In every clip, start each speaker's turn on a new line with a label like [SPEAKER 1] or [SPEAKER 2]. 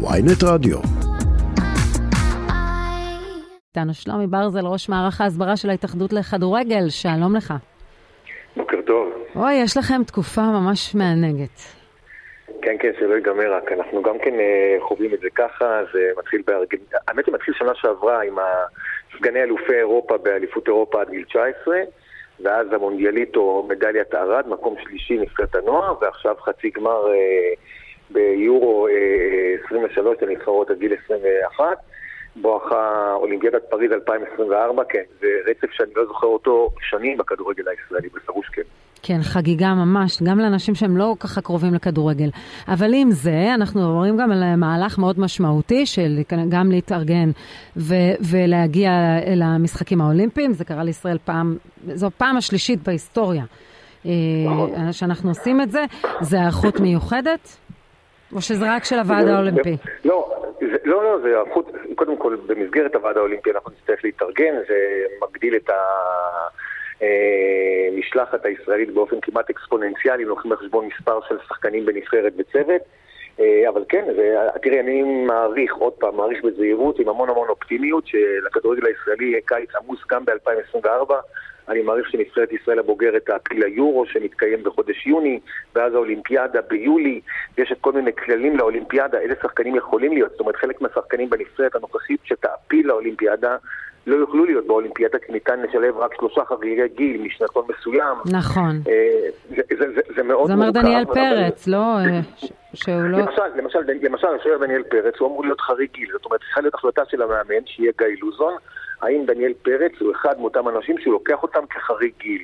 [SPEAKER 1] ויינט רדיו.
[SPEAKER 2] איתנו שלומי ברזל, ראש מערך ההסברה של ההתאחדות לכדורגל, שלום לך.
[SPEAKER 3] בוקר טוב.
[SPEAKER 2] אוי, יש לכם תקופה ממש מענגת.
[SPEAKER 3] כן, כן, שלא ייגמר רק. אנחנו גם כן אה, חווים את זה ככה, זה מתחיל בארגנטינה. האמת שמתחיל שנה שעברה עם סגני אלופי אירופה באליפות אירופה עד גיל 19, ואז המונדיאליטו מדליית ארד, מקום שלישי נבחרת הנוער, ועכשיו חצי גמר אה, ביורו אה, 23 לנבחרות עד גיל 21. בואכה אולימפיאדת פריז 2024, כן, זה רצף שאני לא זוכר אותו שנים בכדורגל הישראלי, בפירוש כן.
[SPEAKER 2] כן, חגיגה ממש, גם לאנשים שהם לא ככה קרובים לכדורגל. אבל עם זה, אנחנו רואים גם על מהלך מאוד משמעותי של גם להתארגן ו- ולהגיע למשחקים האולימפיים. זה קרה לישראל פעם, זו פעם השלישית בהיסטוריה
[SPEAKER 3] נכון.
[SPEAKER 2] שאנחנו עושים את זה. זה היערכות מיוחדת? או שזה רק של הוועד האולימפי?
[SPEAKER 3] לא, לא, לא, זה היערכות, קודם כל במסגרת הוועד האולימפי אנחנו נצטרך להתארגן, זה מגדיל את המשלחת הישראלית באופן כמעט אקספוננציאלי, לוקחים בחשבון מספר של שחקנים בנבחרת וצוות. אבל כן, זה, תראי, אני מעריך, עוד פעם, מעריך בזהירות, עם המון המון אופטימיות, שלכדורגל הישראלי יהיה קיץ עמוס גם ב-2024. אני מעריך שנבחרת ישראל הבוגרת תעפיל ליורו שמתקיים בחודש יוני, ואז האולימפיאדה ביולי, ויש את כל מיני כללים לאולימפיאדה, איזה שחקנים יכולים להיות, זאת אומרת חלק מהשחקנים בנבחרת הנוכחית שתעפיל לאולימפיאדה לא יוכלו להיות באולימפיאדה כי ניתן לשלב רק שלושה חריגי גיל משנתון מסוים.
[SPEAKER 2] נכון.
[SPEAKER 3] זה, זה, זה, זה מאוד
[SPEAKER 2] זה אומר דניאל פרץ, לא? שהוא לא...
[SPEAKER 3] למשל, למשל, למשל, השוער דניאל פרץ הוא אמור להיות חריג גיל, זאת אומרת, צריכה להיות החלטה של המאמן שיהיה גיא לוזון, האם דניאל פרץ הוא אחד מאותם אנשים שהוא לוקח אותם כחריג גיל.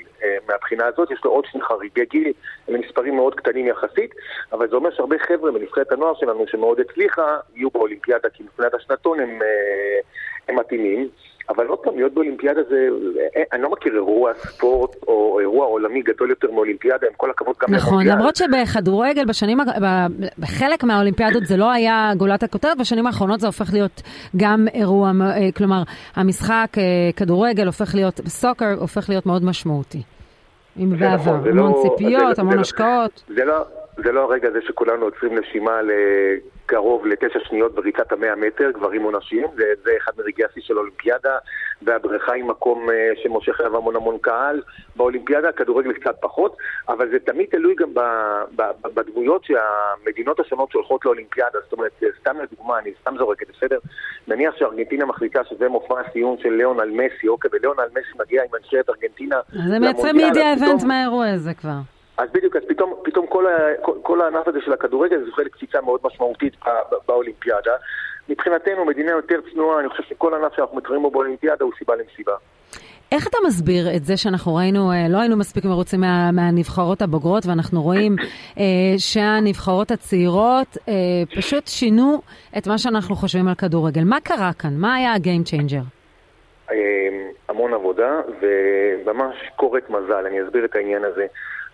[SPEAKER 3] מהבחינה הזאת יש לו עוד שני חריגי גיל, אלה מספרים מאוד קטנים יחסית, אבל זה אומר שהרבה חבר'ה בנבחרת הנוער שלנו שמאוד הצליחה, יהיו באולימפיאדה, כי מבחינת השנתון הם, הם מתאימים. אבל עוד פעם, להיות באולימפיאדה זה... אני לא מכיר אירוע ספורט או אירוע עולמי גדול יותר מאולימפיאדה, עם כל הכבוד גם
[SPEAKER 2] נכון, למונדיאל. למרות שבכדורגל, בשנים, בחלק מהאולימפיאדות זה לא היה גולת הכותרת, בשנים האחרונות זה הופך להיות גם אירוע, כלומר, המשחק כדורגל הופך להיות, סוקר הופך להיות מאוד משמעותי. עם בעבר,
[SPEAKER 3] נכון,
[SPEAKER 2] המון
[SPEAKER 3] לא,
[SPEAKER 2] ציפיות,
[SPEAKER 3] זה,
[SPEAKER 2] המון
[SPEAKER 3] זה,
[SPEAKER 2] השקעות.
[SPEAKER 3] זה לא... זה לא הרגע הזה שכולנו עוצרים נשימה לקרוב לתשע שניות בריצת המאה מטר, גברים או נשים, זה, זה אחד מרגעי השיא של האולימפיאדה, והבריכה היא מקום שמושך אליו המון המון קהל. באולימפיאדה הכדורגל קצת פחות, אבל זה תמיד תלוי גם בדמויות שהמדינות השונות שהולכות לאולימפיאדה, זאת אומרת, סתם לדוגמה, אני סתם זורקת, בסדר? נניח שארגנטינה מחליטה שזה מופע הסיום של ליאון על מסי, אוקיי, וליאון על מסי מגיע עם אנשי את ארגנטינה.
[SPEAKER 2] זה מייצר מידיה אבנט מהאירוע הזה כבר.
[SPEAKER 3] אז בדיוק, אז פתאום, פתאום כל, ה, כל, כל הענף הזה של הכדורגל זוכה לקפיצה מאוד משמעותית באולימפיאדה. מבחינתנו, מדינה יותר צנועה, אני חושב שכל ענף שאנחנו מתחרים בו באולימפיאדה הוא סיבה למסיבה.
[SPEAKER 2] איך אתה מסביר את זה שאנחנו ראינו, לא היינו מספיק מרוצים מה, מהנבחרות הבוגרות, ואנחנו רואים אה, שהנבחרות הצעירות אה, פשוט שינו את מה שאנחנו חושבים על כדורגל. מה קרה כאן? מה היה ה-game changer?
[SPEAKER 3] אה, המון עבודה, וממש קורת מזל, אני אסביר את העניין הזה.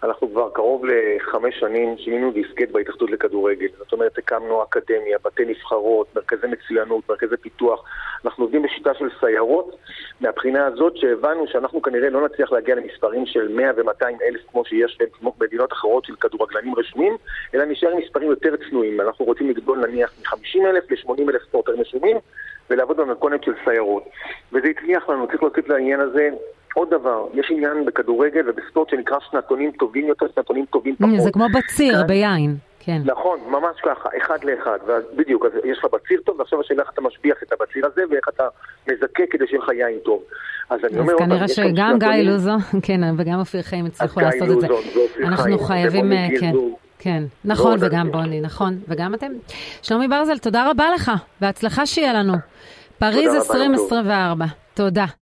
[SPEAKER 3] אנחנו כבר קרוב לחמש שנים שינינו דיסקט בהתאחדות לכדורגל. זאת אומרת, הקמנו אקדמיה, בתי נבחרות, מרכזי מצוינות, מרכזי פיתוח. אנחנו עובדים בשיטה של סיירות, מהבחינה הזאת שהבנו שאנחנו כנראה לא נצליח להגיע למספרים של 100 ו-200 אלף כמו שיש במדינות אחרות של כדורגלנים רשומים, אלא נשאר מספרים יותר צנועים. אנחנו רוצים לגדול נניח מ-50 אלף ל-80 אלף ספורטרים רשומים, ולעבוד במתכונת של סיירות. וזה הצליח לנו, צריך להוסיף לעניין הזה עוד דבר, יש עניין בכדורגל ובספורט שנקרא שנתונים טובים יותר, שנתונים טובים פחות.
[SPEAKER 2] זה כמו בציר ביין, כן.
[SPEAKER 3] נכון, ממש ככה, אחד לאחד, בדיוק, אז יש לך בציר טוב, ועכשיו השאלה איך אתה משביח את הבציר הזה, ואיך אתה מזכה כדי שיהיה לך יין טוב.
[SPEAKER 2] אז אני אומר... אז כנראה שגם גיא לוזון, כן, וגם אופיר חיים הצליחו לעשות את זה. אנחנו חייבים, כן. כן, נכון, וגם בוני, נכון, וגם אתם. שלומי ברזל, תודה רבה לך, בהצלחה שיהיה לנו. פריז 2024, תודה.